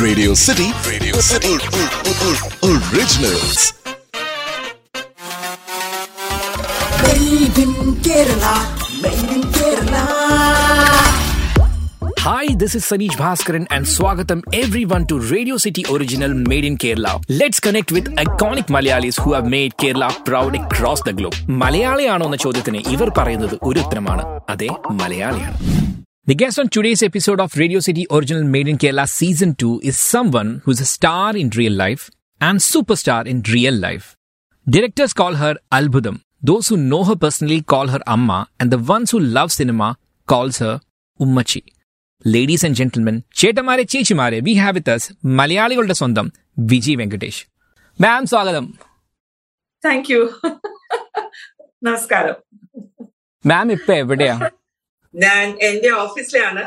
Radio City. Radio City. Originals. Made in Kerala. Made Kerala. Hi, this is Sanish Bhaskaran and Swagatam everyone to Radio City Original Made in Kerala. Let's connect with iconic Malayalis who have made Kerala proud across the globe. Malayali മലയാളിയാണോ എന്ന ചോദ്യത്തിന് ഇവർ പറയുന്നത് ഒരു ഉത്തരമാണ് Malayali മലയാളിയാണ് The guest on today's episode of Radio City Original Made in Kerala Season 2 is someone who's a star in real life and superstar in real life. Directors call her Albudam. Those who know her personally call her Amma, and the ones who love cinema calls her Ummachi. Ladies and gentlemen ചേട്ടന്മാരെ ചേച്ചിമാരെ we have with us മലയാളികളുടെ സ്വന്തം വിജി വെങ്കടേഷ് മാം സ്വാഗതം thank you നമസ്കാരം മാം ഇപ്പൊ എവിടെയാ ഞാൻ എന്റെ ഓഫീസിലാണ്.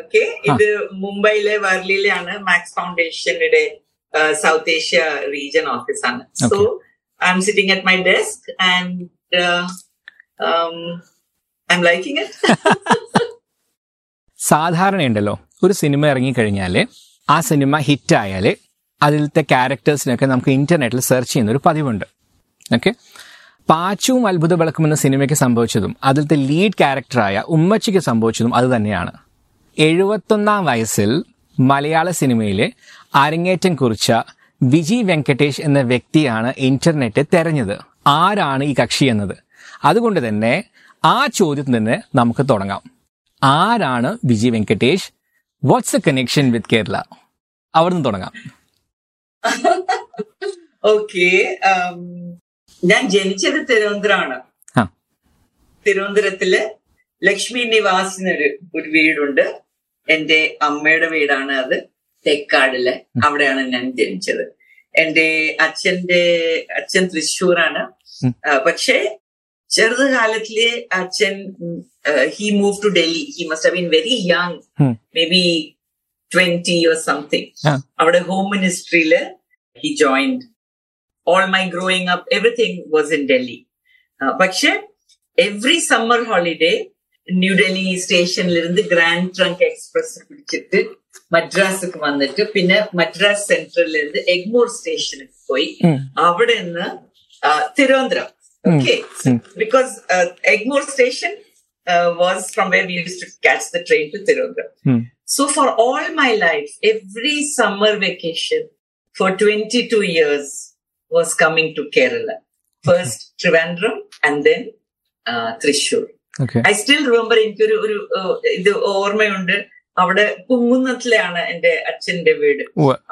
ഓക്കെ ഇത് മുംബൈയിലെ വർലിയിലാണ് മാക്സ് ഫൗണ്ടേഷനുടെ സൗത്ത് ഏഷ്യ റീജിയൻ ഓഫീസാണ്. So I'm sitting at my desk and I'm liking സാധാരണയുണ്ടല്ലോ ഒരു സിനിമ ഇറങ്ങിക്കഴിഞ്ഞാൽ ആ സിനിമ ഹിറ്റ് ആയാൽ അതിലത്തെ ക്യാരക്ടേഴ്സിനൊക്കെ നമുക്ക് ഇന്റർനെറ്റിൽ സെർച്ച് ചെയ്യുന്ന ഒരു പതിവുണ്ട്. ഓക്കെ പാച്ചുവും അത്ഭുത വിളക്കും എന്ന സിനിമയ്ക്ക് സംഭവിച്ചതും അതിലത്തെ ലീഡ് ക്യാരക്ടറായ ഉമ്മച്ചിക്ക് സംഭവിച്ചതും അത് തന്നെയാണ്. എഴുപത്തൊന്നാം വയസ്സിൽ മലയാള സിനിമയിലെ അരങ്ങേറ്റം കുറിച്ച വിജി വെങ്കടേഷ് എന്ന വ്യക്തിയാണ് ഇന്റർനെറ്റ് തെരഞ്ഞത്. ആരാണ് ഈ കക്ഷി എന്നത്? അതുകൊണ്ട് തന്നെ ആ ചോദ്യത്തിൽ നിന്ന് നമുക്ക് തുടങ്ങാം. ആരാണ് Viji Venkatesh? What's a connection with Kerala അവിടുന്ന് തുടങ്ങാം. ഓക്കെ ഞാൻ ജനിച്ചത് തിരുവനന്തപുരമാണ്. തിരുവനന്തപുരത്തിൽ ലക്ഷ്മി നിവാസിനൊരു ഒരു വീടുണ്ട്. എന്റെ അമ്മയുടെ വീടാണ് അത് തെക്കാടിൽ. അവിടെയാണ് ഞാൻ ജനിച്ചത്. എന്റെ അച്ഛന്റെ അച്ഛൻ തൃശ്ശൂരാണ്. പക്ഷേ ചെറുതുകാലത്തിൽ അച്ഛൻ he move to Delhi he must have been very young. Maybe twenty or something അവിടെ home മിനിസ്ട്രിയിൽ he joined all my growing up, everything was in Delhi. Uh, പക്ഷെ every summer holiday New Delhi സ്റ്റേഷനിലിരുന്ന് grand trunk express പിടിച്ചിട്ട് മദ്രാസിക്ക് വന്നിട്ട് പിന്നെ മദ്രാസ് സെൻട്രലിലിരുന്ന് എഗ്മോർ സ്റ്റേഷനിൽ പോയി ഉം. അവിടെ നിന്ന് Thiruvananthapuram okay hmm. Because Egmore station was from where we use to catch the train to Thiruvananthapuram hmm. So for all my life, every summer vacation for 22 years was coming to Kerala. First Trivandrum and then uh, Thrissur. I still remember എനിക്കൊരു ഒരു ഇത് ഓർമ്മയുണ്ട്. അവിടെ കുങ്ങുന്നത്തിലാണ് എന്റെ അച്ഛന്റെ വീട്.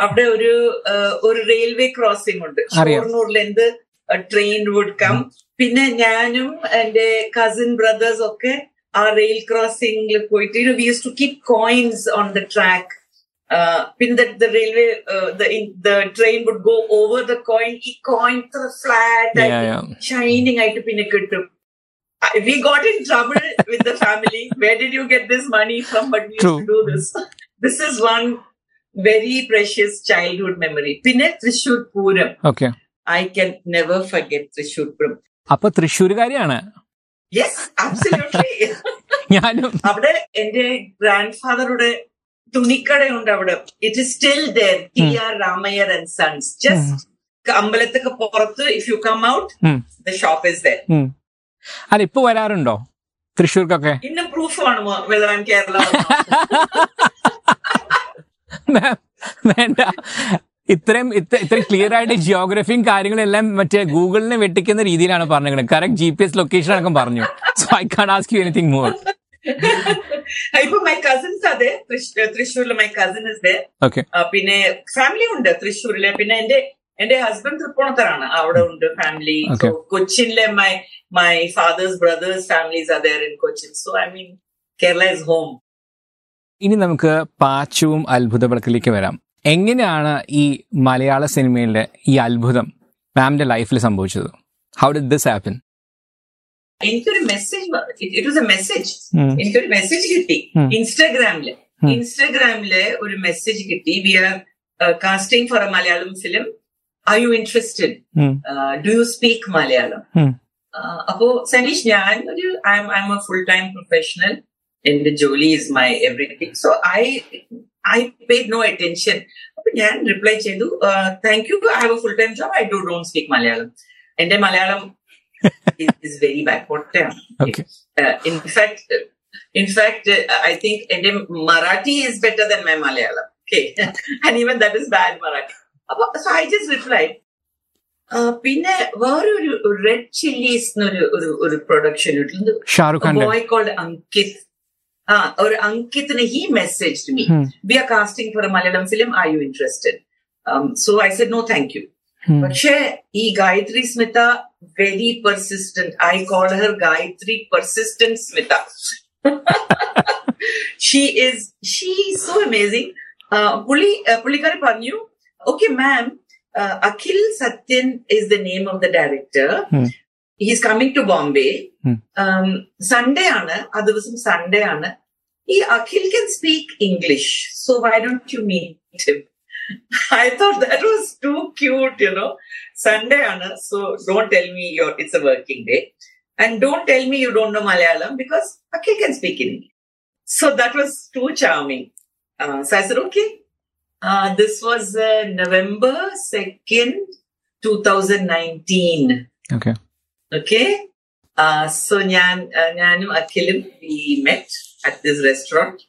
അവിടെ ഒരു ഒരു റെയിൽവേ ക്രോസിംഗ് ഉണ്ട്. അറിയാം. എന്ത് ട്രെയിൻ വുഡ് കം പിന്നെ ഞാനും എന്റെ കസിൻ ബ്രദേഴ്സ് ഒക്കെ ആ റെയിൽ ക്രോസിംഗിൽ പോയിട്ട് you use to keep coins on the track പിന്നെ the railway the train would go over the coin ഈ കോയിൻ ഫ്ലാറ്റ് Yeah, ആയിട്ട് yeah. ഷൈനിങ് ആയിട്ട് പിന്നെ കിട്ടും. We got in trouble with the family where did you get this money from but you True. Do this this is one very precious childhood memory പിന്നെ Thrissur Pooram. Okay. I can never forget Thrissur Pooram. അപ്പൊ തൃശ്ശൂരുകാരിയാണ്? Yes absolutely ഞാനും. അവിടെ എന്റെ grand ഫാദറുടെ തുണിക്കടയുണ്ട് അവിടെ. It is still there T R Ramaiyer and sons just അമ്പലത്തൊക്കെ പുറത്ത് if you come out. The shop is there. അല്ല ഇപ്പൊ വരാറുണ്ടോ? തൃശ്ശൂർക്കൊക്കെ? ഇന്ന് പ്രൂഫ് കാണുമോ വെദർ ആൻഡ് കേരള വേണ്ട. ഇത്രയും ഇത്ര- ഇത്രയും ക്ലിയർ ആയിട്ട് ജിയോഗ്രഫിയും കാര്യങ്ങളെല്ലാം മറ്റേ ഗൂഗിളിനെ വെട്ടിക്കുന്ന രീതിയിലാണ് പറഞ്ഞത് correct G P S location അടക്കം പറഞ്ഞു. So I can ask you anything more ഇപ്പൊ മൈ കസിൻസ് അതെ. തൃശ്- തൃശ്ശൂരിലെ മൈ കസിൻ ഇസ് ദേ പിന്നെ ഫാമിലി ഉണ്ട് തൃശ്ശൂരിലെ. പിന്നെ എന്റെ എന്റെ ഹസ്ബൻഡ് തൃപ്പൂണിത്തറാണ് അവിടെ ഉണ്ട് ഫാമിലി കൊച്ചിയിലെ കൊച്ചിനിലെ my my father's brothers families are there in Cochin so I mean Kerala is home ഇനി നമുക്ക് പാച്ചുവും അത്ഭുത വിളക്കിലേക്ക് വരാം. എങ്ങനെയാണ് ഈ മലയാള സിനിമയിലെ ഈ അത്ഭുതം മാമിന്റെ ലൈഫിൽ സംഭവിച്ചത്? ഹൗ ഡിഡ് ദിസ് ഹാപ്പൻ എനിക്കൊരു message it was a message എനിക്കൊരു മെസ്സേജ് കിട്ടി. ഇൻസ്റ്റാഗ്രാമിൽ. ഇൻസ്റ്റാഗ്രാമിൽ ഒരു മെസ്സേജ് കിട്ടി. We are casting for a Malayalam film are you interested do you speak Malayalam അപ്പോ സനീഷ് ഞാൻ ഒരു I'm a full time professional എന്റെ ജോലി is my everything so I I paid no attention അപ്പൊ അപ്പൊ ഞാൻ റിപ്ലൈ ചെയ്തു thank you I have a full time job I do don't speak Malayalam എന്റെ മലയാളം ഇസ് വെരി ബാഡ് പൊട്ടയാണ് Okay. In fact in fact I think എന്റെ Marathi is better than my Malayalam okay and even that is bad Marathi അപ്പൊ so I just reply പിന്നെ വേറൊരു red chillies എന്നൊരു ഒരു ഒരു production ഇട്ടുണ്ട് ഷാറുഖ് ബോയ് കോൾഡ് അങ്കിത് ആ ഒരു അങ്കിത്തിന് he message me Hmm. We are casting for a Malayalam film are you interested so I said no thank you. പക്ഷേ ഈ Gayatri Smita very persistent. I call her Gayatri persistent Smita. She is she so amazing. പുള്ളി പുള്ളിക്കാരി പറഞ്ഞു okay ma'am Akhil Sathyan is the name of the director. He's coming to Bombay. Sunday ആണ് ആ ദിവസം Sunday ആണ്. ഈ Akhil can speak English so why don't you meet him I thought that was too cute, you know. Sunday, Anna, so don't tell me you it's a working day. And don't tell me you don't know Malayalam because Akhil can speak it. So that was too charming. Uh, so I said, okay. Uh, this was uh, November 2nd, 2019. Okay. Okay. Uh, so Nyan, uh, Nyanum Akhilim, we met at this restaurant.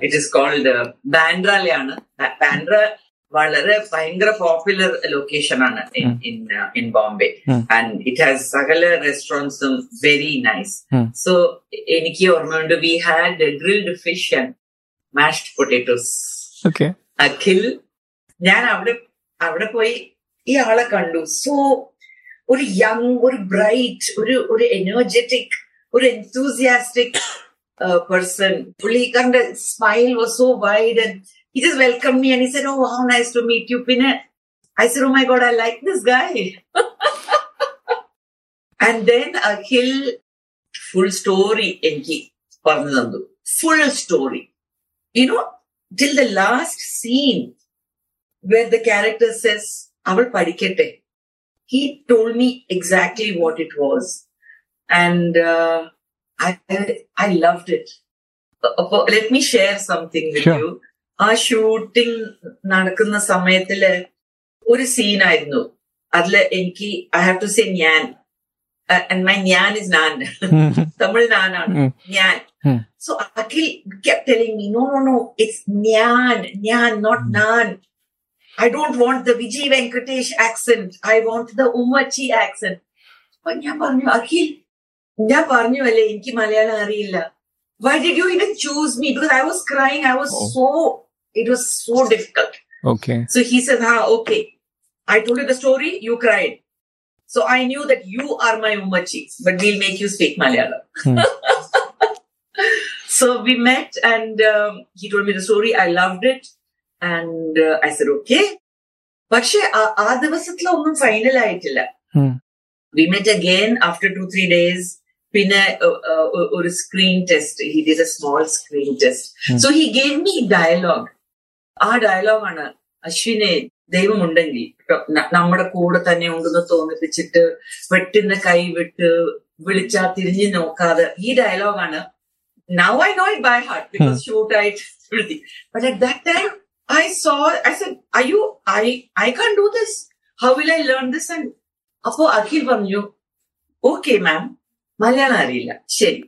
It is called uh, Bandra Liana. Bandra വളരെ ഭയങ്കര popular location ആണ് Mm. In in Bombay. And it has സകല റെസ്റ്റോറൻസും very nice. So എനിക്ക് ഓർമ്മയുണ്ട് we had grilled fish and mashed potatoes Akhil ഞാൻ അവിടെ അവിടെ പോയി ഈ ആളെ കണ്ടു സോ ഒരു യങ് ഒരു ബ്രൈറ്റ് ഒരു ഒരു എനർജറ്റിക് ഒരു എൻതൂസിയാസ്റ്റിക് പേഴ്സൺ പുള്ളിക്കാരന്റെ smile was so wide and he just welcomed me and he said, Oh, how nice to meet you, Pinet. I said, Oh my God, I like this guy. and then Akhil, full story, Enki, Parnandu, full story. You know, till the last scene where the character says, Aval padikete. He told me exactly what it was. And uh, I, I loved it. Uh, uh, let me share something with sure. you ആ shooting നടക്കുന്ന സമയത്തിൽ ഒരു സീനായിരുന്നു അതിൽ എനിക്ക് I have to say ഞാൻ and my ഞാൻ is നാൻ തമിഴ് നാനാണ് Mm. ഞാൻ Mm. So Akhil kept telling me no no no it's nyan nyan not nan I don't want the Vijay Venkatesh accent. I want the Umachi accent. അപ്പൊ ഞാൻ പറഞ്ഞു അഖിൽ ഞാൻ പറഞ്ഞു അല്ലേ എനിക്ക് മലയാളം അറിയില്ല why did you even choose me because i was crying i was Oh. so it was so difficult okay so he said ah okay i told you the story you cried so i knew that you are my umachi but we'll make you speak malayalam Hmm. so we met and um, he told me the story i loved it and uh, i said okay പക്ഷെ ആ- ആ ദിവസത്തിലൊന്നും final ആയിട്ടില്ല Hmm. We met again after two three days പിന്നെ uh, uh, ഒരു screen test he did a small screen test Hmm. So he gave me dialogue ആ ഡയലോഗാണ് അശ്വിനെ ദൈവമുണ്ടെങ്കിൽ. നമ്മുടെ കൂടെ തന്നെ ഉണ്ടെന്ന് തോന്നിപ്പിച്ചിട്ട് വെട്ടുന്ന കൈ വിട്ട് വിളിച്ചാ തിരിഞ്ഞു നോക്കാതെ ഈ ഡയലോഗാണ്. Now I know it by heart because shoot ആയിട്ട് എഴുതി but at that time I so I said you I I can do this how will I learn this and അപ്പോ അഖിൽ പറഞ്ഞു ഓക്കെ മാം മലയാളം അറിയില്ല. ശരി.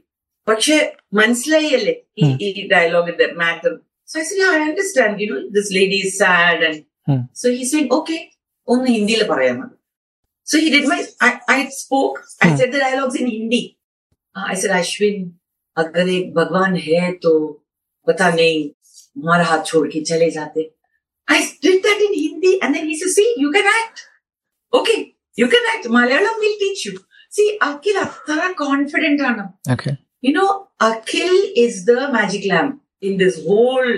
പക്ഷെ മനസ്സിലായല്ലേ ഈ Hmm. ഈ ഡയലോഗിന്റെ matter So I I understand you know this lady is sad and Hmm. So he said okay ഒന്ന് ഹിന്ദിയിൽ പറയാൻ മതി so he did my I spoke I Hmm. Said the dialogues in Hindi I said Ashwin अगर एक भगवान है तो पता नहीं हमारा हाथ छोड़ के चले जाते I did that in Hindi and then he said, see, you can act. Okay, you can act. Malayalam will teach you. See, Akhil Attara confident ആണ്. Okay You know, Akhil is the magic lamp In this whole.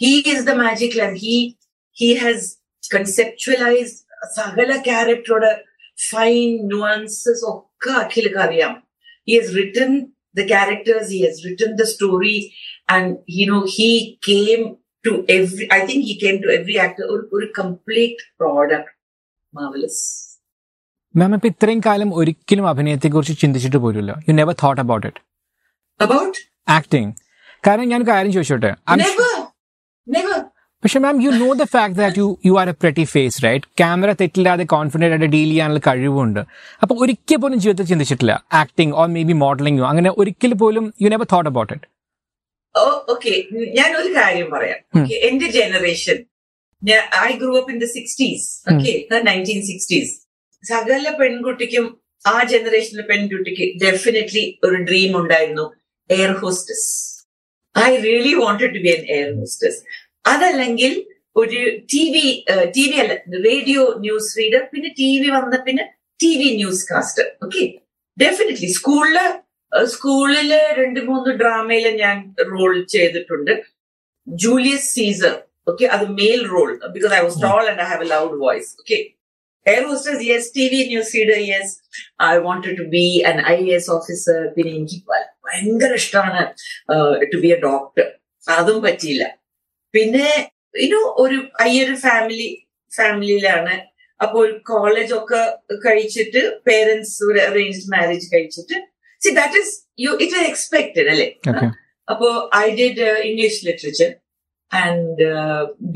He is the magic lamp. He he has conceptualized സകല ക്യാരക്ടറുടെ fine nuances ഒക്കെ അഖിൽക്ക് അറിയാം he has written the characters he has written the story and you know he came to every i think he came to every actor ഒരു a complete product marvelous മാം ഇപ്പൊ ഇത്രയും കാലം ഒരിക്കലും അഭിനയത്തെ കുറിച്ച് ചിന്തിച്ചിട്ട് പോലുമില്ല you never thought about it about acting കാരണം ഞാൻ കാര്യം ചോദിച്ചോട്ടെ? പക്ഷെ ma'am you know the fact that you you are a pretty face right camera തെറ്റില്ലാതെ confident ആയിട്ട് ഡീൽ ചെയ്യാനുള്ള കഴിവുണ്ട്. അപ്പൊ ഒരിക്കൽ പോലും ജീവിതത്തിൽ ചിന്തിച്ചിട്ടില്ല. ആക്ടിങ് ഓർ മേ ബി മോഡലിംഗോ അങ്ങനെ ഒരിക്കൽ പോലും you never thought about it okay ഞാൻ ഒരു കാര്യം പറയാം. എന്റെ generation I grew up in the sixties okay nineteen sixties സകല പെൺകുട്ടിക്കും ആ ജനറേഷനിലെ പെൺകുട്ടിക്ക് ഡെഫിനറ്റ്ലി ഒരു ഡ്രീം ഉണ്ടായിരുന്നു. Air hostess I really wanted to be an air hostess അതല്ലെങ്കിൽ ഒരു ടി വി ടി വി അല്ല റേഡിയോ ന്യൂസ് റീഡർ പിന്നെ ടി വി വന്ന പിന്നെ T V news caster okay definitely സ്കൂളിൽ സ്കൂളിൽ രണ്ട് മൂന്ന് ഡ്രാമയിൽ ഞാൻ റോൾ ചെയ്തിട്ടുണ്ട്. ജൂലിയസ് സീസർ ഓക്കെ അത് male role because I was tall and I have a loud voice okay air hostess yes T V news reader yes I wanted to be an I S officer പിന്നെ എനിക്ക് ഭയങ്കര ഇഷ്ടമാണ് to be a doctor അതും പറ്റിയില്ല. പിന്നെ ഇനോ ഒരു അയ്യൊരു family ഫാമിലിയിലാണ് അപ്പോൾ കോളേജ് ഒക്കെ കഴിച്ചിട്ട് പേരൻസ് ഒരു അറേഞ്ച്ഡ് മാരേജ് കഴിച്ചിട്ട്. See that is you it expected അല്ലേ? അപ്പോ I did English literature and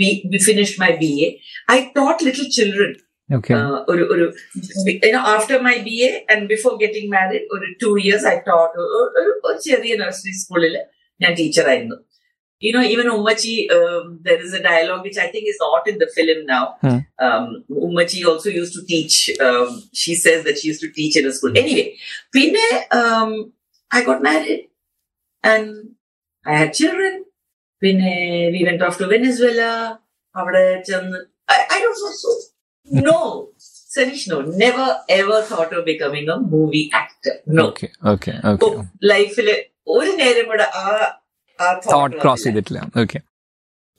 B finish my B A I taught little children ഒരു ഒരു after my B A and before getting married ഒരു two years I taught ഒരു ചെറിയ nursery സ്കൂളിൽ ഞാൻ ടീച്ചറായിരുന്നു you know, even Umachi, um, there is a dialogue which I think is not in the film now. Hmm. Um, Umachi also used to teach. Um, she says that she used to teach in a school. Anyway, Pine, um, I got married and I had children. Pine, we went off to Venezuela. അവിടെ ചെന്ന് I, I don't know. So, no, Sanish, no. Never ever thought of becoming a movie actor. No. okay okay okay oh, life ഒരു നേരം കൂടെ ആ thought cross. ചെയ്തിട്ടില്ല okay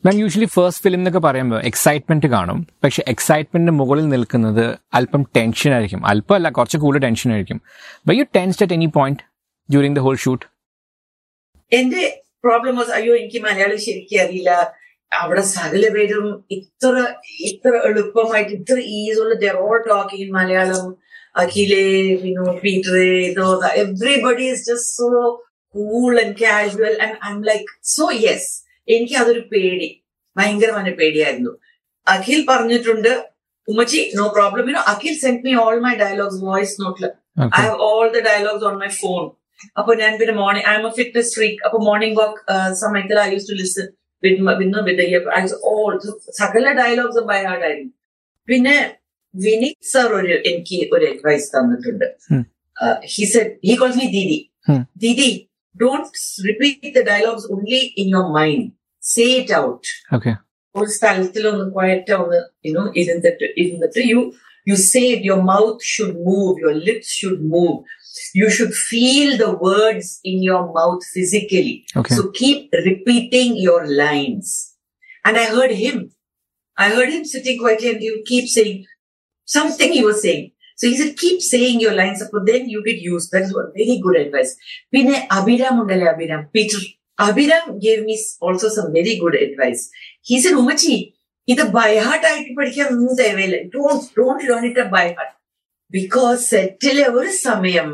ma'am usually first film എന്നൊക്കെ പറയുമ്പോൾ excitement കാണും പക്ഷെ എക്സൈറ്റ്മെന്റിന് മുകളിൽ നിൽക്കുന്നത് അല്പം ടെൻഷൻ ആയിരിക്കും അല്പം അല്ല കുറച്ച് കൂടുതൽ ടെൻഷൻ ആയിരിക്കും by you tensed at any point during the whole shoot എന്റെ പ്രോബ്ലം അയ്യോ എനിക്ക് മലയാളം ശരിക്കും അറിയില്ല അവിടെ സകല പേരും ഇത്ര ഇത്ര എളുപ്പമായിട്ട് ഇത്ര ഈസുള്ള ഓൾ ടോക്കിംഗ് ഇൻ മലയാളം അഖിലേ വിനോ Peter everybody is just so cool and casual and I'm like so yes എനിക്ക് അതൊരു പേടി. ഭയങ്കരമായ പേടിയായിരുന്നു. അഖിൽ പറഞ്ഞിട്ടുണ്ട് Ummachi no problem you know Akhil send me all my dialogues voice നോട്ടിൽ I have all the dialogues on my phone അപ്പൊ ഞാൻ പിന്നെ morning I'm a fitness freak അപ്പൊ മോർണിംഗ് വാക്ക് സമയത്തിൽ I use to listen with all സകല dialogues by പിന്നെ Vineeth sir ഒരു എനിക്ക് ഒരു അഡ്വൈസ് തന്നിട്ടുണ്ട്. He said he calls me didi. Didi don't repeat the dialogues only in your mind say it out ഒരു സ്ഥലത്തിലൊന്ന് ക്വയറ്റ് ഒന്ന് ഇരുന്നിട്ട് ഇരുന്നിട്ട് you You say it, your mouth should move, your lips should move. You should feel the words in your mouth physically. Okay. So keep repeating your lines. And I heard him. I heard him sitting quietly and he would keep saying something he was saying. So he said, keep saying your lines up, but then you get used. That is one very good advice. Pine Abiram Undale Peter Abiram gave me also some very good advice. He said, Umachi, ഇത് by heart ആയിട്ട് പഠിക്കാൻ ഒന്നും തേവയില്ല don't don't learn it by heart because സെറ്റിലെ ഒരു സമയം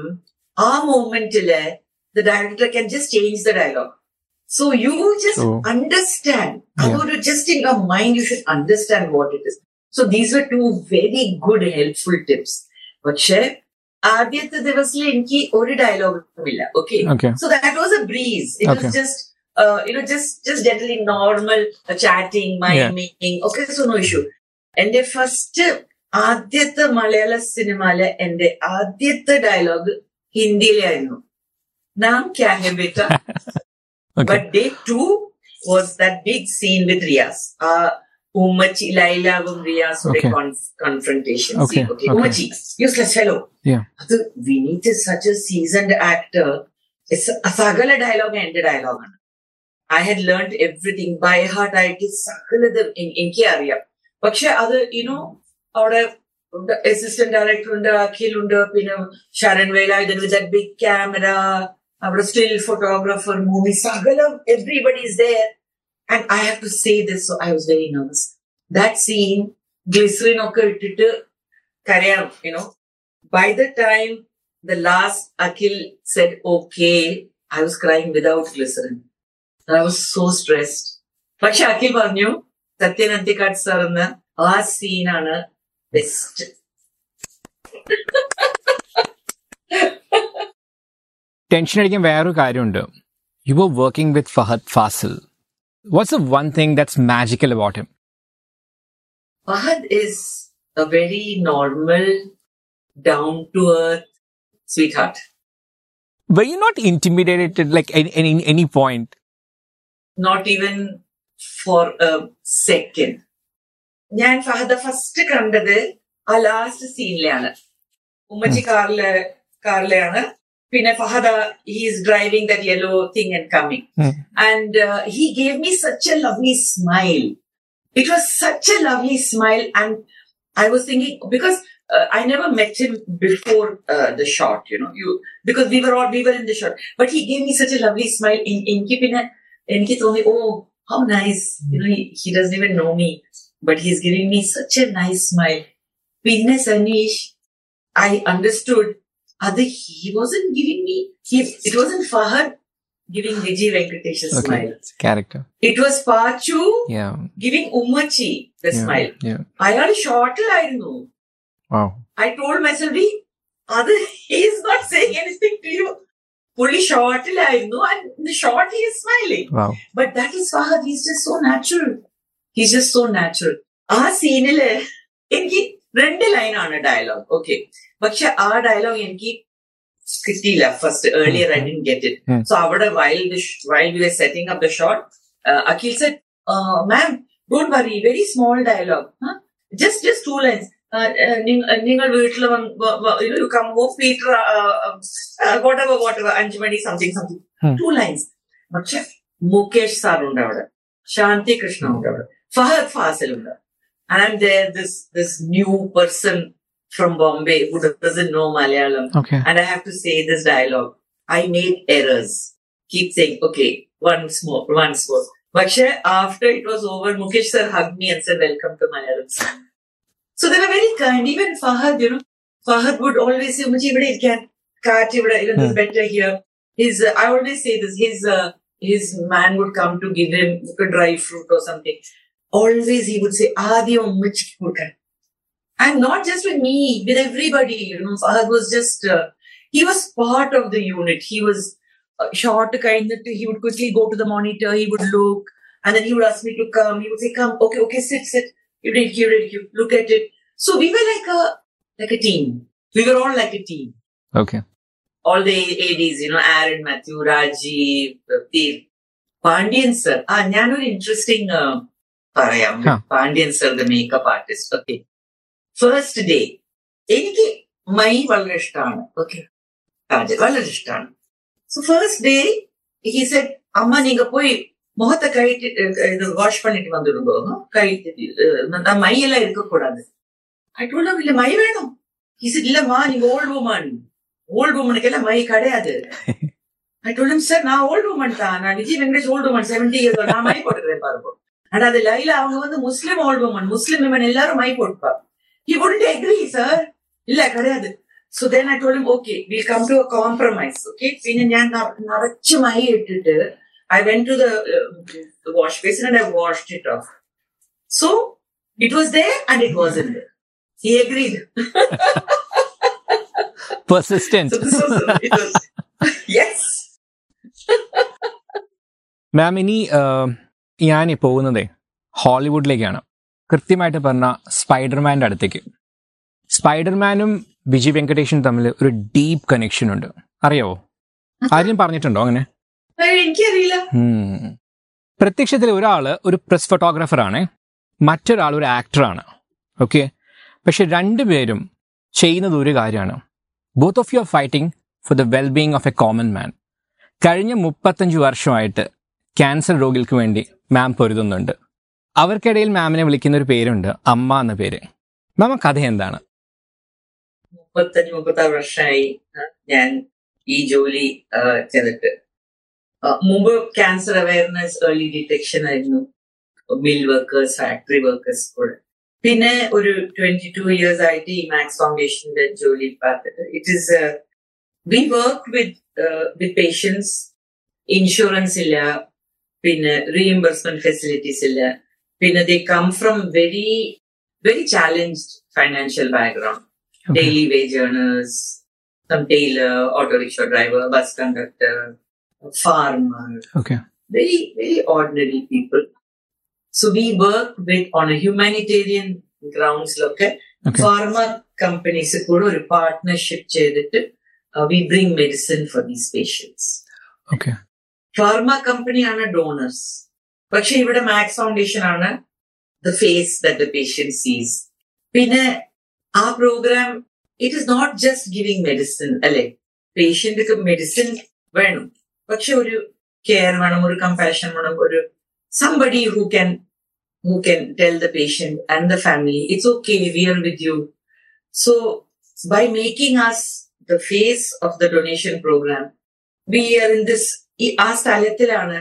ആ മൂമെന്റില് the director can just change the dialogue. So you just Oh. understand. Yeah. Although just in your mind, you should understand what it is. So these were two very good, helpful tips. പക്ഷേ ആദ്യത്തെ ദിവസത്തിൽ എനിക്ക് ഒരു ഡയലോഗും ഇല്ല okay okay So that was a breeze. It Okay. uh, you know, just just generally normal uh, chatting, miming. Okay, so no issue. എന്റെ first ആദ്യത്തെ മലയാള സിനിമയിലെ എന്റെ ആദ്യത്തെ ഡയലോഗ് ഹിന്ദിയിലായിരുന്നു നാം ക്യാ ഹെ Beta okay But day two was that big scene with Riaz. Uh, Umachi, Laila Riaz Okay. conf- confrontation scene. Okay. okay. Umachi, useless fellow. Yeah. അത് such a seasoned actor. A സകല ഡയലോഗ് എന്റെ ഡയലോഗാണ് I had learn everything by heart ആയിട്ട് സകലത് എനിക്ക് അറിയാം പക്ഷെ അത് you know അവിടെ അസിസ്റ്റന്റ് ഡയറക്ടർ ഉണ്ട് അഖിൽ ഉണ്ട് പിന്നെ Sharan Velayudhan with that big camera അവിടെ സ്റ്റിൽ ഫോട്ടോഗ്രാഫർ മൂവി സകലം everybody is there and I have to say this so I was very nervous that scene glycerine ഒക്കെ ഇട്ടിട്ട് കരയണം you know by the time the last Akhil said okay I was crying without glycerine I was so stressed പക്ഷെ അഖിൽ പറഞ്ഞു സത്യൻ അന്തിക്കാട് സാറിന് ആ സീനാണ് best tension അടിക്കാൻ വേറൊരു കാര്യമുണ്ട് you are working with Fahadh Faasil what's a one thing that's magical about him Fahad is a very normal, down to earth sweetheart. Were you not intimidated like at any, any point? Not even for a second. ഞാൻ Fahadh first കണ്ടത് ആ last സീനിലാണ് ഉമ്മച്ചി കാറില് കാറിലാണ് പിന്നെ Fahadh he's driving that yellow thing and coming Hmm. And he gave me such a lovely smile it was such a lovely smile and i was thinking because uh, i never met him before uh, the shot you know you because we were all we were in the shot but he gave me such a lovely smile in in keeping a and he told me, Oh, how nice. You know, he, he doesn't even know me, but he's giving me such a nice smile. Witness Anish, I understood. Other, he wasn't giving me, he, it wasn't Fahad giving Vijay Venkatesh a okay. smile. Character. It was Pachu yeah. giving Umachi the yeah. smile. Yeah. I had a shorter, I don't know. Wow. I told myself, other, he's not saying anything to you. പുള്ളി ഷോർട്ടിലായിരുന്നു and short he smiling. But that is Fahad he's just so natural he's just so natural ആ സീനിൽ എനിക്ക് രണ്ട് ലൈനാണ് dialogue okay പക്ഷെ ആ dialogue എനിക്ക് കിട്ടിയില്ല. First earlier I didn't get it. So അവിടെ wild wild we are setting up the shot Akhil said ma'am don't worry very small dialogue just just two lines നിങ്ങൾ വീട്ടിൽ come home Peter whatever whatever അഞ്ചു മണി something something Hmm. Two lines പക്ഷെ Mukesh sir ഉണ്ട് അവിടെ ശാന്തി കൃഷ്ണ ഉണ്ട് അവിടെ ഫഹദ് ഫാസിൽ ഉണ്ട് and there this this new person from Bombay who doesn't know Malayalam Okay. and I have to say this dialogue. I made errors. Keep saying, okay, once more, once more. But after it was over, Mukesh sir hugged me and said, welcome to Malayalam. So they were very kind. Even Fahad, you know, Fahad would always say, Mujhe bade can cut, even this hmm. better here. His, uh, I always say this, his, uh, his man would come to give him a dry fruit or something. Always he would say, Adi um And not just with me, with everybody, you know, Fahad was just, uh, he was part of the unit. He was uh, short kind of, he would quickly go to the monitor, he would look, and then he would ask me to come. He would say, come, okay, okay, sit, sit you did here, you look at it. So we were like a like a team. We were all like a team. Okay. All the ADs, you know, Aaron, Matthew, Raji, Peel. Pandian sir. Ah, Nyano, interesting. Uh, huh. Pandian sir, the makeup artist. Okay. First day. Eniki, my Okay. So first day, he said, Amma, neenga poi முகத்தை கழிட்டு அஹ், இது wash பண்ணிட்டு வந்துடுங்க கழிட்டு அஹ், my எல்லாம் இருக்கக்கூடாது I told இல்ல மை வேணும் he said இல்லம்மா நீங்க ஓல்ட் உமன் ஓல்ட் உமனுக்கு எல்லாம் மை கிடையாது ஐ டோல்ட் சார் நான் ஓல்ட் உமன் தான் நான் Vijay Venkatesh old woman seventy years நான் மை போட்டுக்கிறேன் பாருங்க ஆனா அது லைல அவங்க வந்து Muslim old woman Muslim women எல்லாரும் my போட்டுப்பா he wouldn't agree sir இல்ல கிடையாது so then I told okay will come to a compromise okay പിന്നെ ഞാൻ ന- നിറച്ച് മൈ ഇട്ടിട്ട് I went to the wash basin and I washed it off so it was there and it was in he agreed Persistent. So this was it was yes ma'am ഇനി ഞാൻ പോകുന്നതേ ഹോളിവുഡിലേക്കാണ്. കൃത്യമായിട്ട് പറഞ്ഞ സ്പൈഡർമാന്റെ അടുത്തേക്ക്. സ്പൈഡർമാനും വിജയ് വെങ്കടേഷനും തമ്മിൽ ഒരു ഡീപ്പ് കണക്ഷൻ ഉണ്ട്. അറിയാവോ? ആരെയും പറഞ്ഞിട്ടുണ്ടോ അങ്ങനെ? എനിക്കറിയില്ല. പ്രത്യക്ഷത്തിൽ ഒരാൾ ഒരു പ്രസ് ഫോട്ടോഗ്രാഫർ ആണ്. മറ്റൊരാൾ ഒരു ആക്ടറാണ് ഓക്കെ പക്ഷെ രണ്ടുപേരും ചെയ്യുന്നത് ഒരു കാര്യമാണ്. Both of you are fighting for the wellbeing of a common man കഴിഞ്ഞ മുപ്പത്തഞ്ച് വർഷമായിട്ട് ക്യാൻസർ രോഗികൾക്ക് വേണ്ടി മാം പൊരുതുന്നുണ്ട്. അവർക്കിടയിൽ മാമിനെ വിളിക്കുന്ന ഒരു പേരുണ്ട് അമ്മ എന്ന പേര്. മാമ കഥ എന്താണ്? മുപ്പത്തഞ്ച് മുപ്പത്താറ് വർഷമായി ഞാൻ ഈ ജോലി ചെന്നിട്ട് ചെയ്തിട്ട്. മുമ്പ് ക്യാൻസർ അവയർനെസ് ഏർലി ഡിറ്റക്ഷൻ ആയിരുന്നു. മിൽ വർക്കേഴ്സ് ഫാക്ടറി വർക്കേഴ്സ് കൂടെ പിന്നെ ഒരു ട്വന്റി ടു ഇയേഴ്സ് ആയിട്ട് ഈ മാക്സ് ഫൗണ്ടേഷന്റെ ജോലി പാർത്തിട്ട് it is we work with with patients insurance ഇല്ല. പിന്നെ റീഇംബേഴ്സ്മെന്റ് ഫെസിലിറ്റീസ് ഇല്ല. പിന്നെ they come from very very challenged financial background daily wage wage earners some tailor auto rickshaw driver bus conductor farmer Okay. very very ordinary people so we work with on a humanitarian grounds look Okay. pharma companies കൂടെ ഒരു partnership ചെയ്തിട്ട് uh, we bring medicine for these patients Okay. Pharma കമ്പനിയാണ് donors പക്ഷെ ഇവിടെ Max Foundation ആണ് the face the patient sees പിന്നെ ആ programme it is not just giving medicine അല്ലെ പേഷ്യന്റ് മെഡിസിൻ വേണം പക്ഷെ ഒരു കെയർ വേണം ഒരു കമ്പാഷൻ വേണം ഒരു somebody who can who can tell the patient and the family it's okay we are with you so by making us the face of the donation programme we are in this ആ സ്ഥലത്തിലാണ്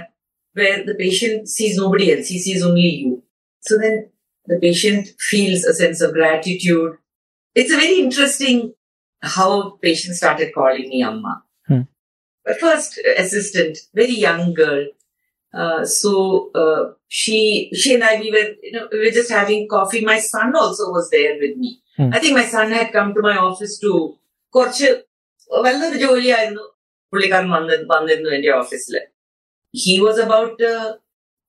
where the patient sees nobody else, he sees only you. So then the patient feels a sense of gratitude. It's a very interesting how patients started calling me Amma. Hmm. But first assistant, very young girl. Uh, so uh, she she and I we were you know we were just having coffee. My son also was there with me. Hmm. I think my son had come to my office to കുറച്ച് വല്ലൊരു ജോലിയായിരുന്നു പുള്ളിക്കാരൻ വന്ന് വന്നിരുന്നു എന്റെ ഓഫീസിൽ he was about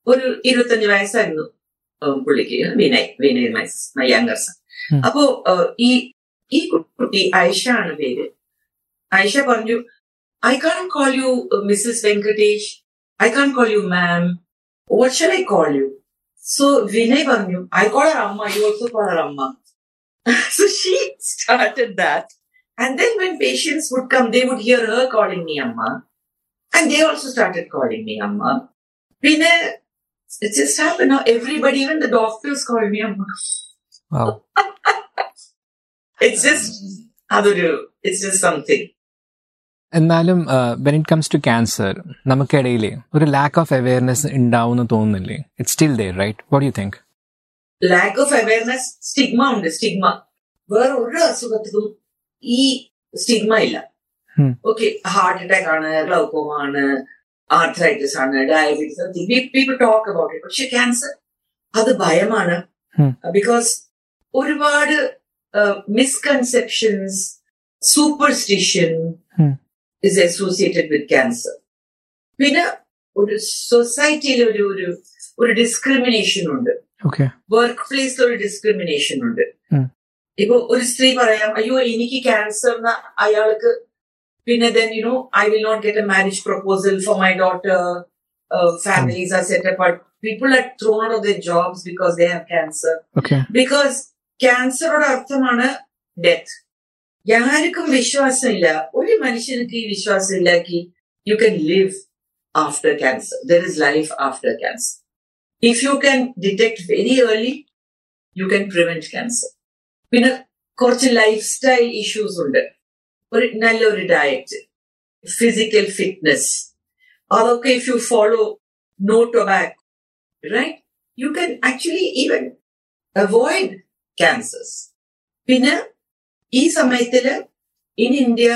ഒരു ഇരുപത്തഞ്ച് വയസ്സായിരുന്നു പുള്ളിക്ക് Vinay Vinay my younger son ഉം. അപ്പോ uh, ഈ ഈ കുട്ടി ഐഷ ആണ് പേര് ഐഷ പറഞ്ഞു I can't call you uh, Mrs. Venkatesh. I can't call you ma'am. What shall I call you? So Vinay Banyu, I call her Amma, you also call her Amma. so she started that. And then when patients would come, they would hear her calling me Amma. And they also started calling me Amma. Vinay, it just happened. Now everybody, even the doctors call me Amma. Wow. it's just, how do you, it's just something. എന്നാലും when it comes to cancer നമുക്കിടയിൽ ഒരു lack of awareness ഉണ്ടാവുമെന്ന് തോന്നുന്നില്ലേ? It still there right what you think lack of awareness stigma ഉണ്ട് stigma വേറെ ഒരു അസുഖത്തിലും ഈ സ്റ്റിഗ്മ ഇല്ല. ഓക്കെ ഹാർട്ട് അറ്റാക്ക് ആണ് ഗ്ലൗക്കോമ ആണ് ആർത്രൈറ്റിസ് ആണ് diabetes people talk about it പക്ഷെ ക്യാൻസർ അത് ഭയമാണ്. ബിക്കോസ് ഒരുപാട് misconceptions superstition. Is associated with cancer പിന്നെ ഒരു സൊസൈറ്റിയിൽ ഒരു ഒരു ഒരു ഡിസ്ക്രിമിനേഷൻ ഉണ്ട്. വർക്ക് പ്ലേസിൽ ഒരു ഡിസ്ക്രിമിനേഷൻ ഉണ്ട്. ഇപ്പൊ ഒരു സ്ത്രീ പറയാം അയ്യോ എനിക്ക് ക്യാൻസർ എന്ന അയാൾക്ക് പിന്നെ then you know I will not get a marriage proposal for my daughter families are set apart people are thrown off the jobs because they have cancer because ക്യാൻസറുടെ അർത്ഥമാണ് ഡെത്ത് ആർക്കും വിശ്വാസമില്ല ഒരു മനുഷ്യർക്ക് ഈ വിശ്വാസമില്ല കി you can live after cancer there is life after cancer if you can detect very early you can prevent cancer പിന്നെ കുറച്ച് life style issues ഉണ്ട് ഒരു നല്ലൊരു ഡയറ്റ് ഫിസിക്കൽ ഫിറ്റ്നസ് അതൊക്കെ if you follow no tobacco right you can actually even avoid cancers പിന്നെ ഈ സമയത്തില് in India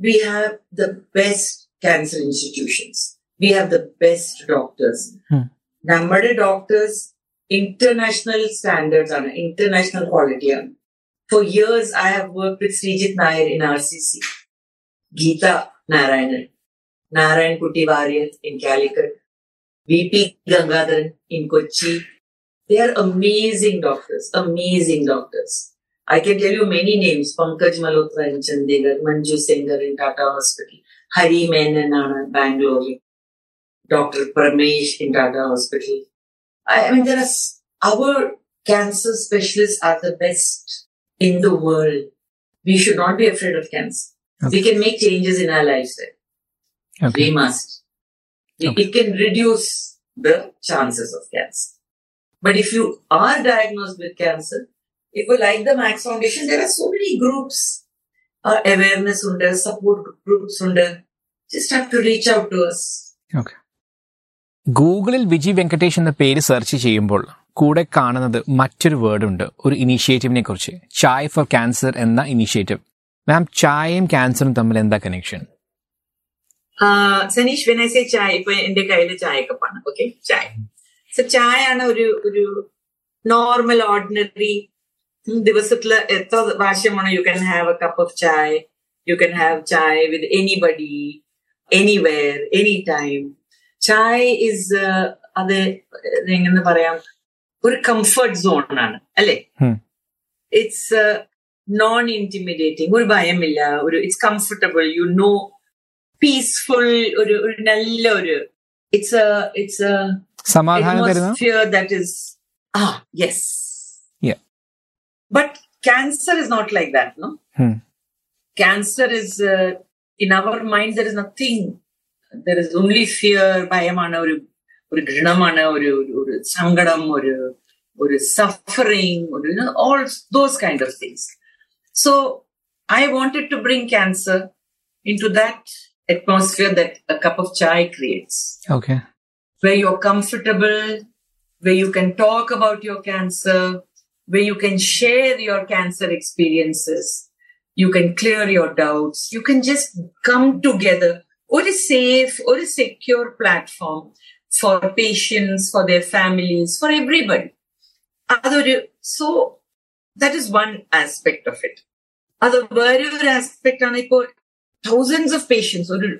we have the best cancer institutions we have the best doctors Hmm. നമ്മുടെ doctors international standards ആണ് international ക്വാളിറ്റിയാണ് for years I have work with Sreejith Nair in R C C Geetha Narayanan Narayan Kutty Warrier in Calicut V P Gangadharan in Kochi They are amazing doctors, amazing doctors. I can tell you many names Pankaj Malhotra in Chandigarh, Manju Sengar in Tata Hospital, Hari Menon in Bangalore, Dr. Pramesh in Tata Hospital. I, I mean, there are our cancer specialists are the best in the world. We should not be afraid of cancer. Okay. We can make changes in our lives. Okay. We must. Okay. It can reduce the chances of cancer. But if you are diagnosed with cancer, if like like the Max Foundation, there are so many groups, uh, awareness under, support groups under. Just have to reach out to us. ഗൂഗിളിൽ വിജി വെങ്കടേഷ് എന്ന പേര് search ചെയ്യുമ്പോൾ കൂടെ കാണുന്നത് മറ്റൊരു word ഉണ്ട്. ഒരു ഇനീഷ്യേറ്റീവിനെ കുറിച്ച്. ചായ് ഫോർ ക്യാൻസർ എന്ന ഇനീഷ്യേറ്റീവ് മാം ചായയും ക്യാൻസറും തമ്മിൽ എന്താ കണക്ഷൻ സനീഷ് Sanish, ചായ I say chai, ഇപ്പൊ എന്റെ കയ്യിൽ ചായക്കപ്പാണ് ഓക്കെ ചായ സോ ചായ ആണ് ഒരു ഒരു നോർമൽ ഓർഡിനറി ദിവസത്തിൽ എത്ര പ്രാവശ്യമാണ് you can have a cup of chai you can have chai with anybody anywhere any time chai is അത് എങ്ങനെ പറയാം ഒരു കംഫർട്ട് സോൺ ആണ് അല്ലേ. ഇറ്റ്സ് നോൺ ഇന്റിമിഡേറ്റിംഗ് ഒരു ഭയമില്ല ഒരു it's comfortable you know peaceful ഒരു ഒരു നല്ല ഒരു ഇറ്റ്സ് ഇറ്റ്സ് സമാധാനം that is yes Yeah. But cancer is not like that, no? Hmm. Cancer is, uh, in our mind, there is nothing. There is only fear, பயமான or ஒரு கிரணமான or ஒரு or ஒரு suffering, or you know, all those kind of things. So I wanted to bring cancer into that atmosphere that a cup of chai creates. Okay. Where you're comfortable, where you can talk about your cancer, where you can share your cancer experiences, you can clear your doubts, you can just come together. What is safe, what is secure platform for patients, for their families, for everybody. അതൊരു so that is one aspect of it. അത് വേറൊരു aspect ആണ് ഇപ്പോൾ thousands of patients ഒരു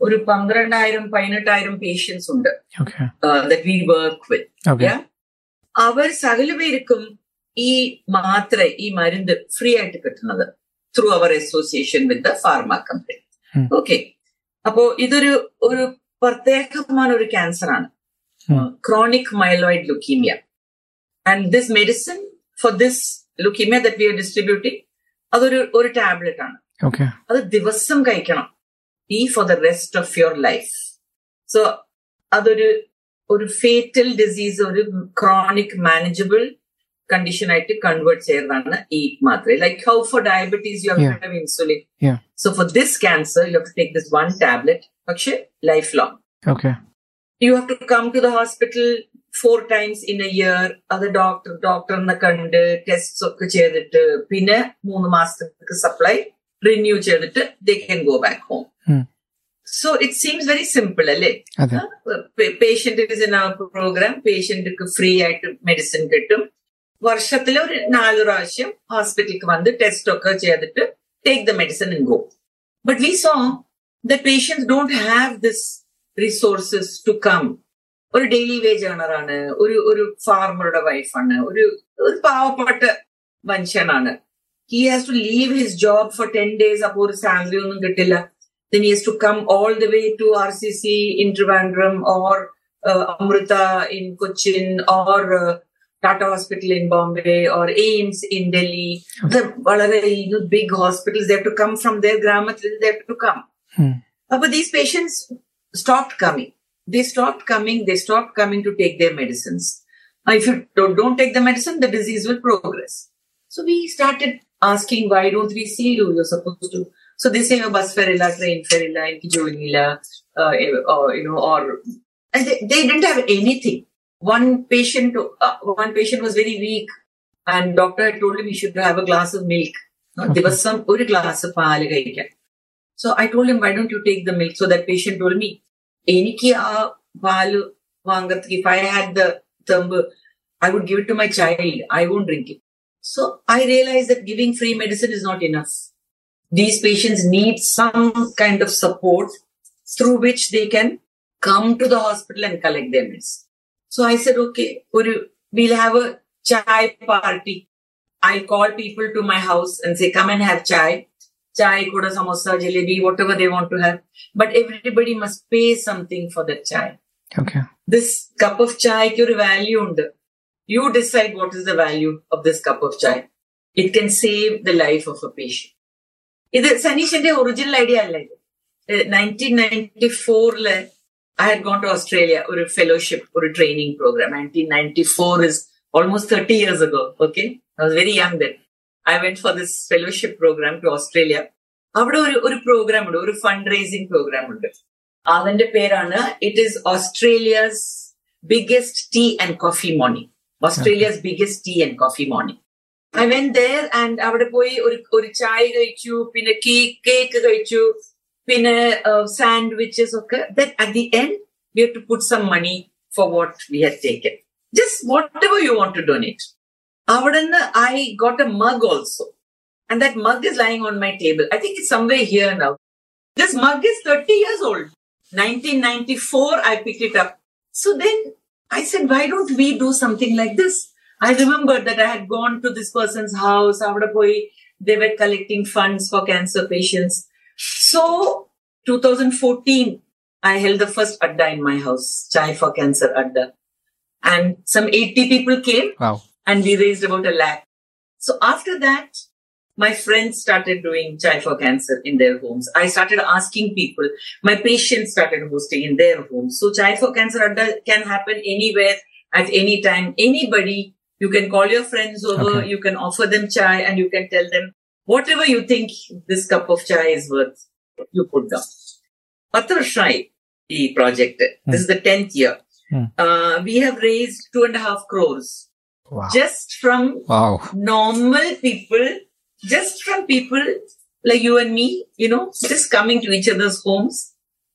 ഒരു പന്ത്രണ്ടായിരം പതിനെട്ടായിരം patients ഉണ്ട് okay that we work with okay അവർ സകല പേർക്കും ഈ മാത്ര ഈ മരുന്ന് ഫ്രീ ആയിട്ട് കിട്ടുന്നത് through our association with the pharma company. Okay അപ്പോ ഇതൊരു ഒരു പ്രത്യേകமான ഒരു ക്യാൻസർ ആണ്. Chronic myeloid leukaemia and this medicine for this leukaemia that we are distributing അതൊരു ഒരു ടാബ്ലറ്റ് ആണ്. അത് ദിവസം കഴിക്കണം. ഈ for the rest of your life so അതൊരു ഒരു ഫേറ്റൽ ഡിസീസ് ഒരു ക്രോണിക് മാനേജബിൾ കണ്ടീഷൻ ആയിട്ട് കൺവേർട്ട് ചെയ്യുന്നതാണ് ഈ മാത്ര. Like how for diabetes you Yeah. Have insulin Yeah. So for this cancer you have to take this one tablet പക്ഷെ life long okay you have to come to the hospital four times in a year അത് doctor ഡോക്ടറിനെ കണ്ട് test ഒക്കെ ചെയ്തിട്ട് പിന്നെ മൂന്ന് മാസത്തേക്ക് supply renew ചെയ്തിട്ട് they can go back home. So it seems very simple അല്ലേ? Patient in our programme patient free ആയിട്ട് മെഡിസിൻ കിട്ടും. വർഷത്തിൽ ഒരു നാല് പ്രാവശ്യം ഹോസ്പിറ്റലിൽ വന്ന് ടെസ്റ്റ് ഒക്കെ ചെയ്തിട്ട് take the medicine and go but we so the patients don't have this resources to come ഒരു ഡെയിലി വേജ് ഏണറാണ് ഒരു ഒരു ഫാർമറുടെ വൈഫാണ് ഒരു ഒരു പാവപ്പെട്ട മനുഷ്യനാണ്. He has to leave his job for ten days അപ്പോൾ ഒരു സാലറി ഒന്നും കിട്ടില്ല. Then he has to come all the way to R C C in Trivandrum or Amrita in Cochin uh, Tata Hospital in Bombay or Ames in Delhi, the, all of the big hospitals, they have to come from their gramathil. they have to come. Hmm. But these patients stopped coming. They stopped coming, they stopped coming to take their medicines. Now, if you don't, take the medicine, the disease will progress. So we started asking, why don't we see you? You're supposed to. So they say, oh, bus fare, ferila, train ferila, inki jo uh, eh, or, you know, or, and they didn't have anything One patient, uh, one patient was very weak and doctor had told him he should have a glass of milk. Uh, ദിവസം ഒരു glass പാല് കഴിക്കാൻ so I told him why don't you take the milk so that patient told me എനിക്ക് ആ പാല് വാങ്ങത്ത് if I had the thump I would give it to my child I won't drink it so I realise that giving free medicine is not enough these patients need some kind of support through which they can come to the hospital and collect their meds. So I said, okay, Uru, we'll have a chai party. I'll call people to my house and say, come and have chai. Chai, koda, samosa, jalebi, whatever they want to have. But everybody must pay something for that chai. Okay This cup of chai, your value under. You decide what is the value of this cup of chai. It can save the life of a patient. ഇത് സനീഷിന്റെ original idea അല്ല ഇത് nineteen ninety ഫോറില് I had gone to Australia ഒരു fellowship ഒരു training programme nineteen ninety four is almost thirty years ago okay I was very young then I went for this fellowship programme to Australia അവിടെ ഒരു ഒരു program ഉണ്ട് ഒരു fundraising program ഉണ്ട്. അതിന്റെ പേരാണ് it is Australia's biggest tea and coffee morning Australia's biggest tea and coffee morning I went there and അവിടെ പോയി ഒരു ഒരു ചായ കഴിച്ചു പിന്നെ കേക്ക് കഴിച്ചു. പിന്നെ സാൻഡ്വിച്ചസ് ഒക്കെ then at the end we have to put some money for what we had taken. Just whatever you want to donate. Awadanna, I got a mug also. And that mug is lying on my table. I think it's somewhere here now. This mug is 30 years old. 1994, I picked it up. So then I said, why don't we do something like this? I remembered that I had gone to this person's house. Avada poi, They were collecting funds for cancer patients. So 2014, I held the first Adda in my house, Chai for Cancer Adda. And some 80 people came Wow. and we raised about a lakh. So after that, my friends started doing Chai for Cancer in their homes. I started asking people. My patients started hosting in their homes. So Chai for Cancer Adda can happen anywhere at any time. Anybody, you can call your friends over, Okay. you can offer them chai and you can tell them whatever you think this cup of chai is worth, you put down. Athar Shai, the project, mm. this is the 10th year. Mm. Uh, we have raised two and a half crores wow. just from wow. normal people, just from people like you and me, you know, just coming to each other's homes.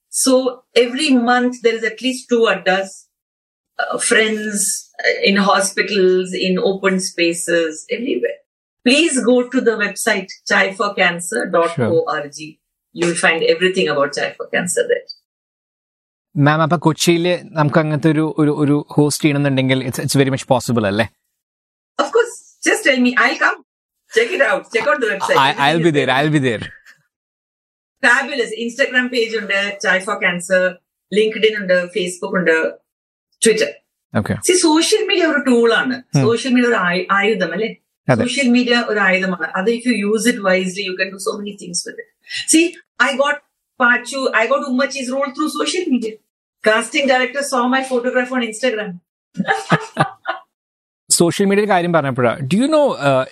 So every month there is at least two addas, uh, friends uh, in hospitals, in open spaces, everywhere. Please go to the website chaiforcancer.org. You will find everything about Chai for Cancer there. Ma'am അപ്പൊ കൊച്ചിയിൽ നമുക്ക് അങ്ങനത്തെ ഒരു ഒരു ഒരു host ചെയ്യണമെന്നുണ്ടെങ്കിൽ it's it's very much possible അല്ലേ Of course, just tell me, I'll come. Check it out. Check out the website. I be there I be there fabulous Instagram page ഉണ്ട് ചായ് ഫോർ ക്യാൻസർ ലിങ്ക്ഡിൻ ഉണ്ട് Facebook ഉണ്ട് Twitter social media ഒരു ടൂളാണ്. Social media ഒരു ആയുധം അല്ലെ social media ഒരു ആയുധമാണ് അത് you use it wisely you can do so many things with see I got Pachu I got Ummachi's role through social media casting director so my photograph on Instagram social മീഡിയയിൽ കാര്യം പറഞ്ഞപ്പോഴാ. Do you know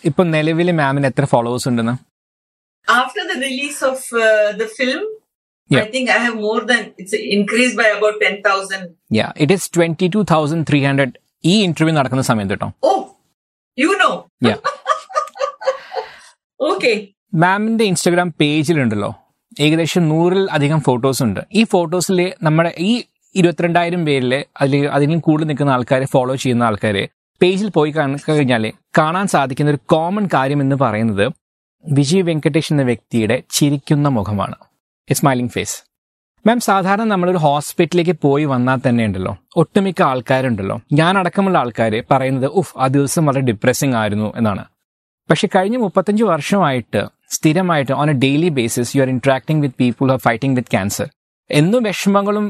ഇപ്പൊ നിലവിൽ മാമിന് എത്ര followers ഉണ്ടെന്ന്? After the release of the film I. Think I have more than it's increase by about ten thousand it is twenty two thousand three hundred ഈ interview നടക്കുന്ന സമയത്ത് കേട്ടോ ഓ യു നോ. ഓക്കെ മാമിന്റെ Instagram പേജിലുണ്ടല്ലോ ഏകദേശം നൂറിൽ അധികം photos ഉണ്ട്. ഈ ഫോട്ടോസിൽ നമ്മുടെ ഈ ഇരുപത്തിരണ്ടായിരം പേരിൽ അതിൽ അതിലും കൂടുതൽ നിൽക്കുന്ന ആൾക്കാരെ ഫോളോ ചെയ്യുന്ന ആൾക്കാരെ പേജിൽ പോയി കഴിഞ്ഞാൽ കാണാൻ സാധിക്കുന്ന ഒരു കോമൺ കാര്യം എന്ന് പറയുന്നത് വിജയ് വെങ്കടേഷ് എന്ന വ്യക്തിയുടെ ചിരിക്കുന്ന മുഖമാണ്. സ്മൈലിംഗ് ഫേസ് മാം സാധാരണ നമ്മളൊരു ഹോസ്പിറ്റലിലേക്ക് പോയി വന്നാൽ തന്നെ ഉണ്ടല്ലോ. ഒട്ടുമിക്ക ആൾക്കാരുണ്ടല്ലോ. ഞാൻ അടക്കമുള്ള ആൾക്കാർ പറയുന്നത് ഉഫ് ആ ദിവസം വളരെ ഡിപ്രസിംഗ് ആയിരുന്നു എന്നാണ്. പക്ഷെ കഴിഞ്ഞ മുപ്പത്തഞ്ച് വർഷമായിട്ട് സ്ഥിരമായിട്ട് on a daily basis you are interacting with people are fighting with cancer എന്നും വിഷമങ്ങളും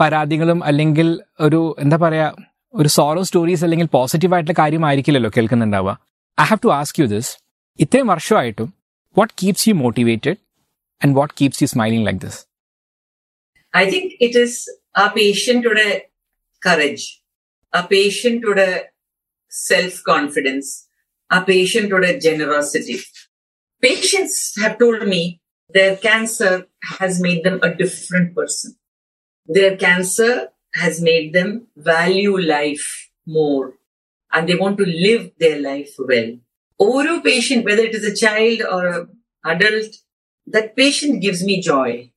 പരാതികളും അല്ലെങ്കിൽ ഒരു എന്താ പറയാ ഒരു സോറോ സ്റ്റോറീസ് അല്ലെങ്കിൽ പോസിറ്റീവ് ആയിട്ടുള്ള കാര്യമായിരിക്കില്ലല്ലോ കേൾക്കുന്നുണ്ടാവുക. I have to ask you this ഇത്രയും വർഷമായിട്ടും what keeps you motivated and what keeps you smiling like this I think it is a patient to the courage, a patient to the self confidence, a patient to the generosity. Patients have told me their cancer has made them a different person. Their cancer has made them value life more and they want to live their life well. Oro patient, whether it is a child or an adult, that patient gives me joy.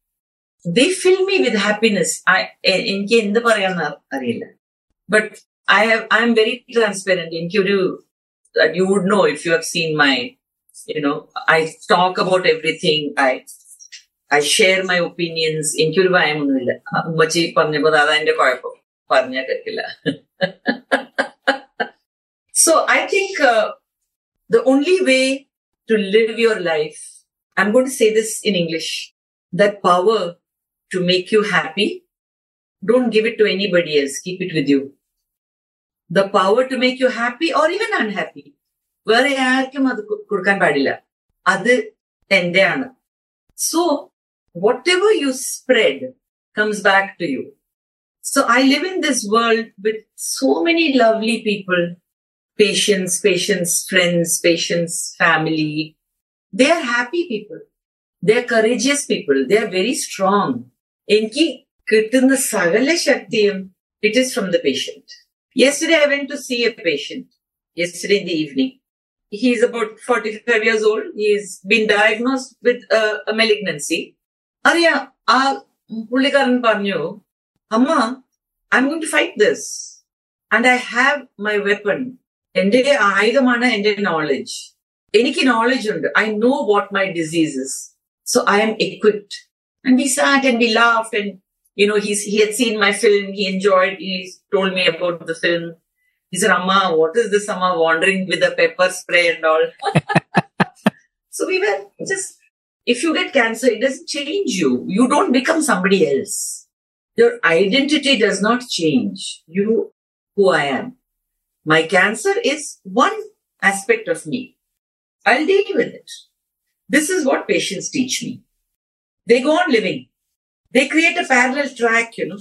they fill me with happiness. I A- എനിക്ക് എന്ത് പറയാന്ന് അറിയില്ല but I have I am very transparent എനിക്കൊരു you would know if you have seen my you know I talk about everything I I share my opinions എനിക്കൊരു ഭയമൊന്നുമില്ല ആ ഉമ്മച്ചി പറഞ്ഞപ്പോ അതാ എന്റെ കുഴപ്പം പറഞ്ഞാൽ കേൾക്കില്ല so I think the only way to live your life, I'm going to say this in English, that power to make you happy, don't give it to anybody else. Keep it with you. The power to make you happy or even unhappy. വേറെ ആർക്കും അത് കൊ- കൊടുക്കാൻ പാടില്ല അത് എന്റെയാണ് so whatever you spread comes back to you so I live in this world with so many lovely people patients, patients, friends, patients, family. They are happy people. They are courageous people. They are very strong. എനിക്ക് കിട്ടുന്ന സകല ശക്തിയും it is from the patient. Yesterday I went to see a patient. Yesterday in the evening. He is about 45 years old. He has been diagnosed with a, a malignancy. അറിയാം ആ പുള്ളിക്കാരൻ പറഞ്ഞു അമ്മ I'm going to fight this. And I have my weapon. എന്റെ ആയുധമാണ് എന്റെ knowledge എനിക്ക് knowledge ഉണ്ട് I know what my diseases so I am equipped and we sat and we laughed and you know he's he had seen my film he enjoyed he told me about the film. He said amma what is this amma wandering with the pepper spray and all? So we were just if you get cancer it doesn't change you. You don't become somebody else. Your identity does not change you who i am. My cancer is one aspect of me. I'll deal with it. This is what patients teach me they go on living. They create a parallel track, you know,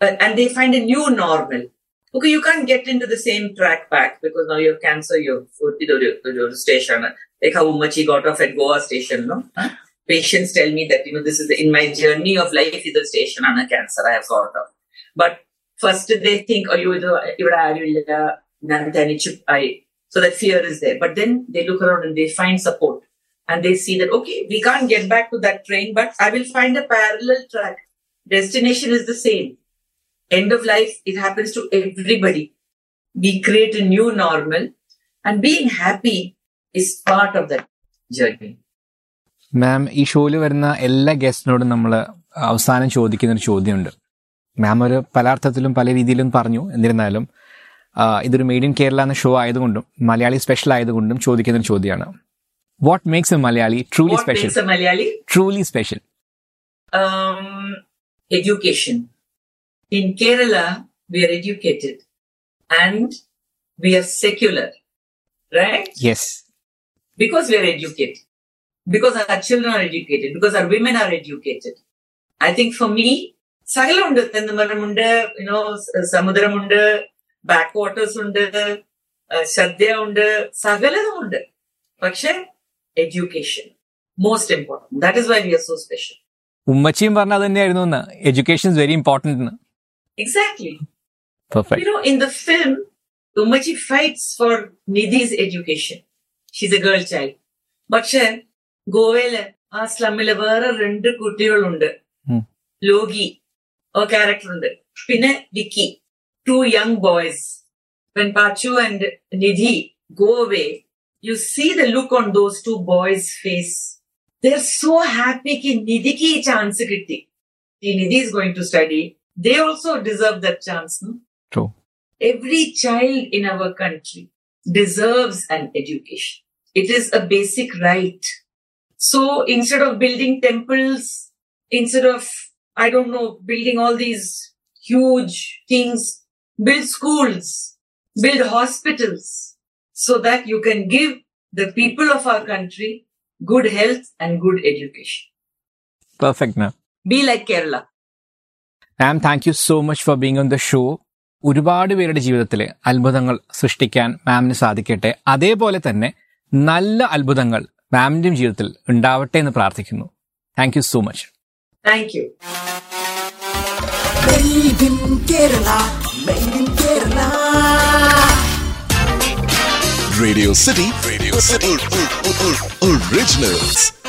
and they find a new normal. Okay, you can't get into the same track back because now you have cancer, you're your station. Like how much he got off at Goa station, no? Huh? Patients tell me that, you know, this is in my journey of life is the station on a cancer I have thought of. But first they think, oh, you I so that fear is there. But then they look around and they find support and they see that okay we can't get back to that train but i will find a parallel track destination is the same end of life it happens to everybody we create a new normal and being happy is part of that journey ma'am ഈ ഷോയിൽ വരുന്ന എല്ലാ ഗസ്റ്റിനോടും നമ്മൾ അവസാനം ചോദിക്കുന്ന ഒരു ചോദ്യമുണ്ട് മാം ഒരു പല അർത്ഥത്തിലും പല രീതിയിലും പറഞ്ഞു എന്നിരുന്നാലും ഇതൊരു മെയ്ഡ് ഇൻ കേരള എന്ന ഷോ ആയതുകൊണ്ടും മലയാളി സ്പെഷ്യൽ ആയതുകൊണ്ടും ചോദിക്കുന്ന ഒരു ചോദ്യമാണ് What makes a Malayali truly what special makes a malayali truly special um, education. In Kerala, we are educated and we are secular, right? Yes Because we are educated, because our children are educated, because our women are educated. I think for me, സകലമുണ്ട് തെന്നുമരമുണ്ട് you know സമുദ്രമുണ്ട് back waters ഉണ്ട് അഹ് ശ്രദ്ധ ഉണ്ട് സകലതുമുണ്ട് പക്ഷെ education most important that is why we are so special ഉമ്മച്ചിയും പറഞ്ഞത് തന്നെയായിരുന്നു എന്ന്. Education is very important exactly perfect You know, in the film, Umachi fights for Nidhi's education. She's a girl child. പക്ഷെ ഗോവയിൽ ആ സ്ലമ്മിൽ വേറെ രണ്ട് കുട്ടികളുണ്ട്. ലോകി ഓ ക്യാരക്ടർ ഉണ്ട് പിന്നെ Vicky to young boys when Pachu and Nidhi go away you see the look on those two boys' face. They're so happy ki Nidhi ki chance gitti. Nidhi is going to study. They also deserve that chance. No? True. Every child in our country deserves an education. It is a basic right. So instead of building temples, instead of, I don't know, building all these huge things, build schools, build hospitals, so that you can give the people of our country good health and good education. Perfect, ma'am. Be like Kerala. Ma'am thank you so much for being on the show ഒരുപാട് പേരുടെ ജീവിതത്തിൽ അത്ഭുതങ്ങൾ സൃഷ്ടിക്കാൻ മാമിന് സാധിക്കട്ടെ അതേപോലെ തന്നെ നല്ല അത്ഭുതങ്ങൾ മാമിന്റെയും ജീവിതത്തിൽ ഉണ്ടാവട്ടെ എന്ന് പ്രാർത്ഥിക്കുന്നു thank you so much Thank you. Made Radio City, Radio City Originals.